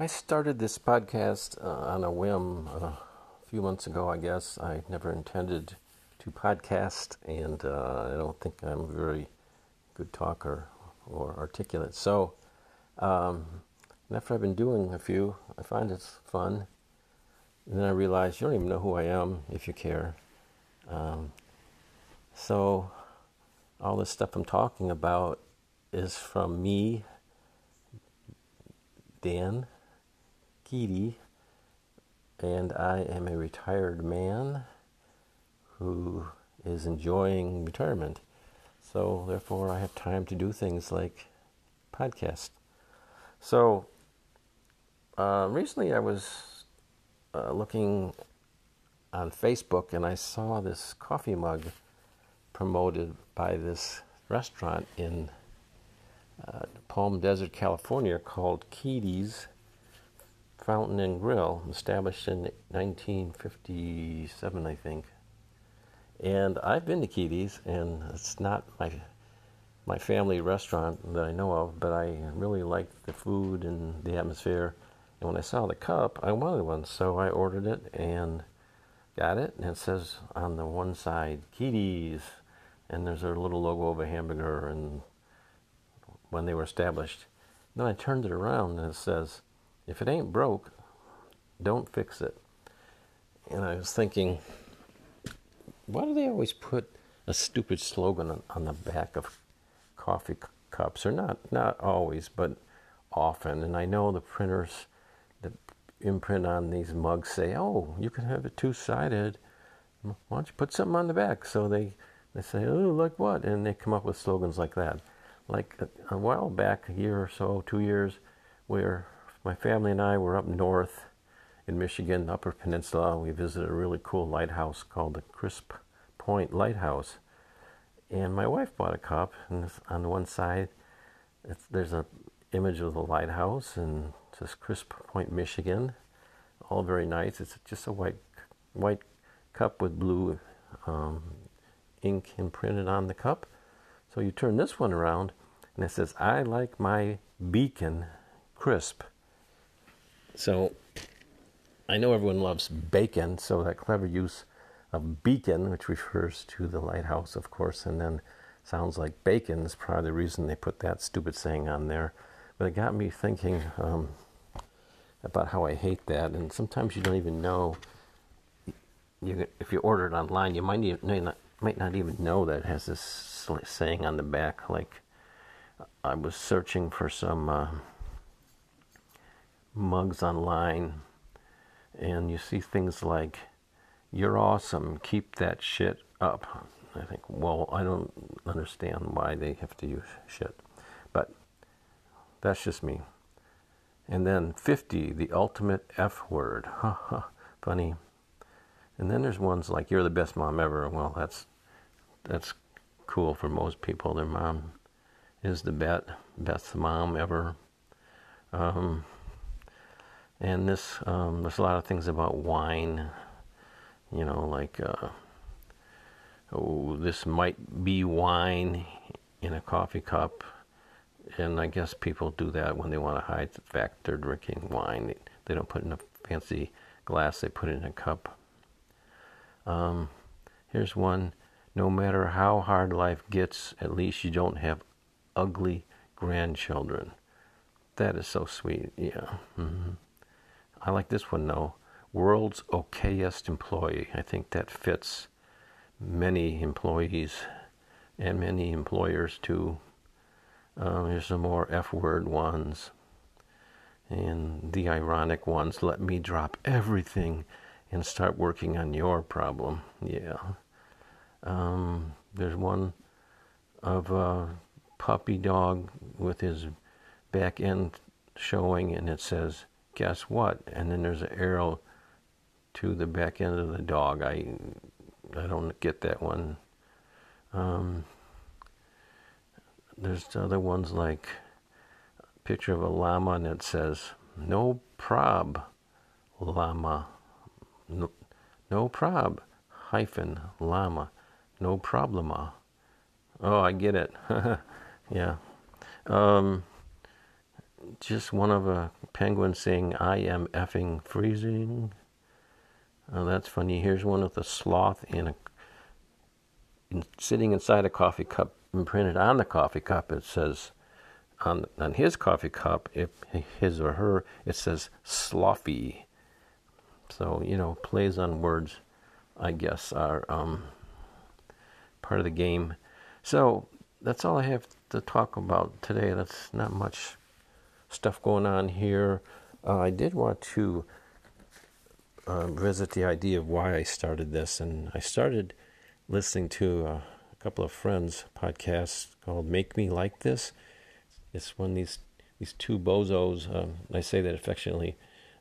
I started this podcast uh, on a whim uh, a few months ago, I guess. I never intended to podcast, and uh, I don't think I'm a very good talker or articulate. So, um, after I've been doing a few, I find it's fun. And then I realize you don't even know who I am if you care. Um, so, all this stuff I'm talking about is from me, Dan Keaty, and I am a retired man who is enjoying retirement. So, therefore, I have time to do things like podcast. So, uh, recently I was uh, looking on Facebook and I saw this coffee mug promoted by this restaurant in uh, Palm Desert, California called Keedy's Fountain and Grill, established in 1957, I think. And I've been to Keedy's, and it's not my my family restaurant that I know of, but I really like the food and the atmosphere. And when I saw the cup, I wanted one, so I ordered it and got it. And it says on the one side, Keedy's, and there's a little logo of a hamburger and when they were established. Then I turned it around and it says if it ain't broke, don't fix it. And I was thinking, why do they always put a stupid slogan on, on the back of coffee c- cups? Or not, not always, but often. And I know the printers that imprint on these mugs say, oh, you can have it two sided. Why don't you put something on the back? So they, they say, oh, like what? And they come up with slogans like that. Like a, a while back, a year or so, two years, where my family and I were up north in Michigan, Upper Peninsula. We visited a really cool lighthouse called the Crisp Point Lighthouse. And my wife bought a cup, and on one side, there's an image of the lighthouse, and it says Crisp Point, Michigan. All very nice. It's just a white, white cup with blue um, ink imprinted on the cup. So you turn this one around, and it says, "I like my beacon crisp." So I know everyone loves bacon, so that clever use of beacon, which refers to the lighthouse, of course, and then sounds like bacon is probably the reason they put that stupid saying on there. But it got me thinking um, about how I hate that, and sometimes you don't even know. You, if you order it online, you might, even, not, might not even know that it has this saying on the back. Like I was searching for some. Uh, mugs online and you see things like, You're awesome, keep that shit up. I think, well, I don't understand why they have to use shit. But that's just me. And then 50, the ultimate F word. Funny. And then there's ones like, You're the best mom ever. Well, that's, that's cool for most people. Their mom is the bet, best mom ever. Um, and this, um, there's a lot of things about wine, you know, like, uh, oh, this might be wine in a coffee cup. And I guess people do that when they want to hide the fact they're drinking wine. They, don't put in a fancy glass, they put it in a cup. Um, here's one no matter how hard life gets, at least you don't have ugly grandchildren. That is so sweet. Yeah. Mm-hmm. I like this one though. World's okayest employee. I think that fits many employees and many employers too. Uh, here's some more F word ones. And the ironic ones. Let me drop everything and start working on your problem. Yeah. Um, there's one of a puppy dog with his back end showing, and it says, guess what? And then there's an arrow to the back end of the dog. I I don't get that one. Um, there's other ones like a picture of a llama and it says no prob llama no, no prob hyphen llama no problema. Oh, I get it. yeah. Um, just one of a penguin saying, I am effing freezing. Oh, that's funny. Here's one with a sloth in a in, sitting inside a coffee cup Imprinted on the coffee cup it says on on his coffee cup if his or her it says sloppy so you know plays on words i guess are um, part of the game so that's all i have to talk about today that's not much stuff going on here uh, i did want to uh, visit the idea of why i started this and i started listening to a couple of friends' podcasts called "Make Me Like This." It's when these these two bozos, um, I say that affectionately,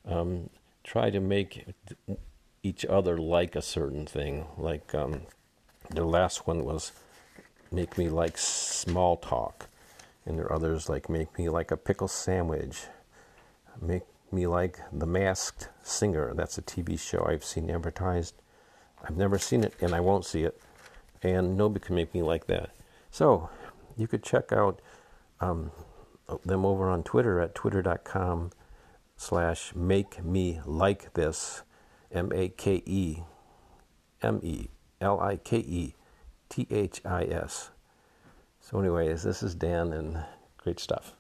um, try to make each other like a certain thing. Like um, the last one was "Make Me Like Small Talk," and there are others like "Make Me Like a Pickle Sandwich," "Make Me Like the Masked Singer." That's a TV show I've seen advertised I've never seen it and I won't see it, and nobody can make me like that. So you could check out um, them over on Twitter at twitter.com slash make me like this, M A K E M E L I K E T H I S. So, anyways, this is Dan and great stuff.